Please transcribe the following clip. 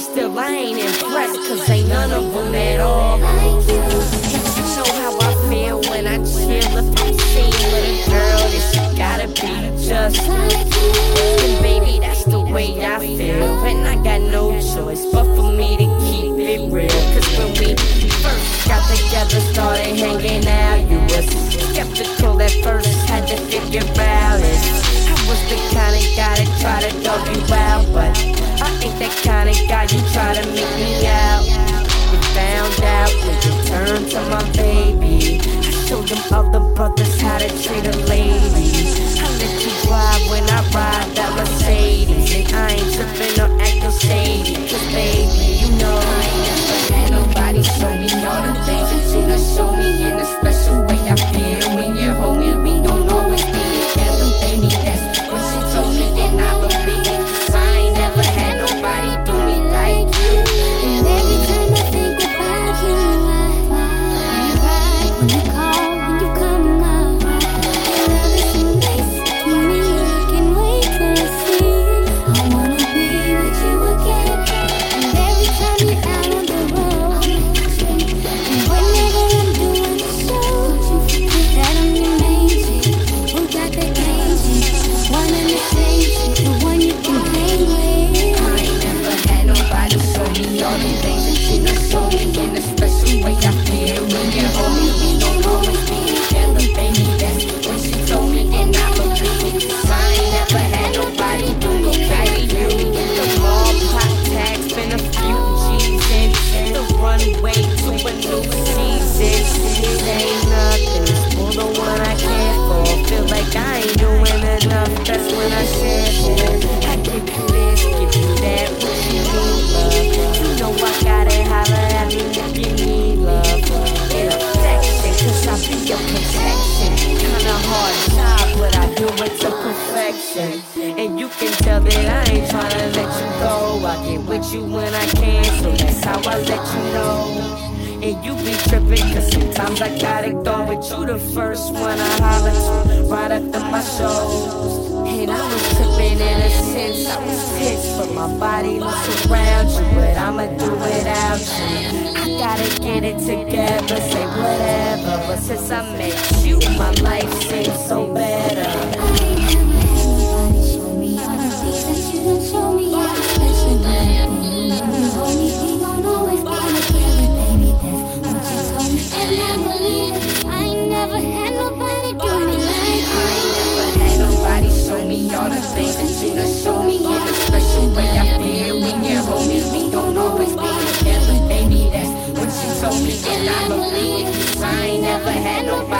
Still, I ain't impressed, cause ain't none of them at all. You know how I feel when I chill if I'm seen with a girl that she gotta be just And baby, that's the way I feel. And I got no choice but for me to keep it real. Cause when we first got together, started hanging out, you was skeptical at first, had to figure out it. I was the kind of guy that try to dog you out, but I ain't that kind turned And you can tell that I ain't tryna let you go. I get with you when I can, so that's how I let you know. And you be tripping, cause sometimes I gotta go with you the first one I holler to right after my shows. And I was tripping in a sense, I was pissed, but my body looks around you, but I'ma do without you. I gotta get it together, say whatever, but since I met you, my life seems so better. handle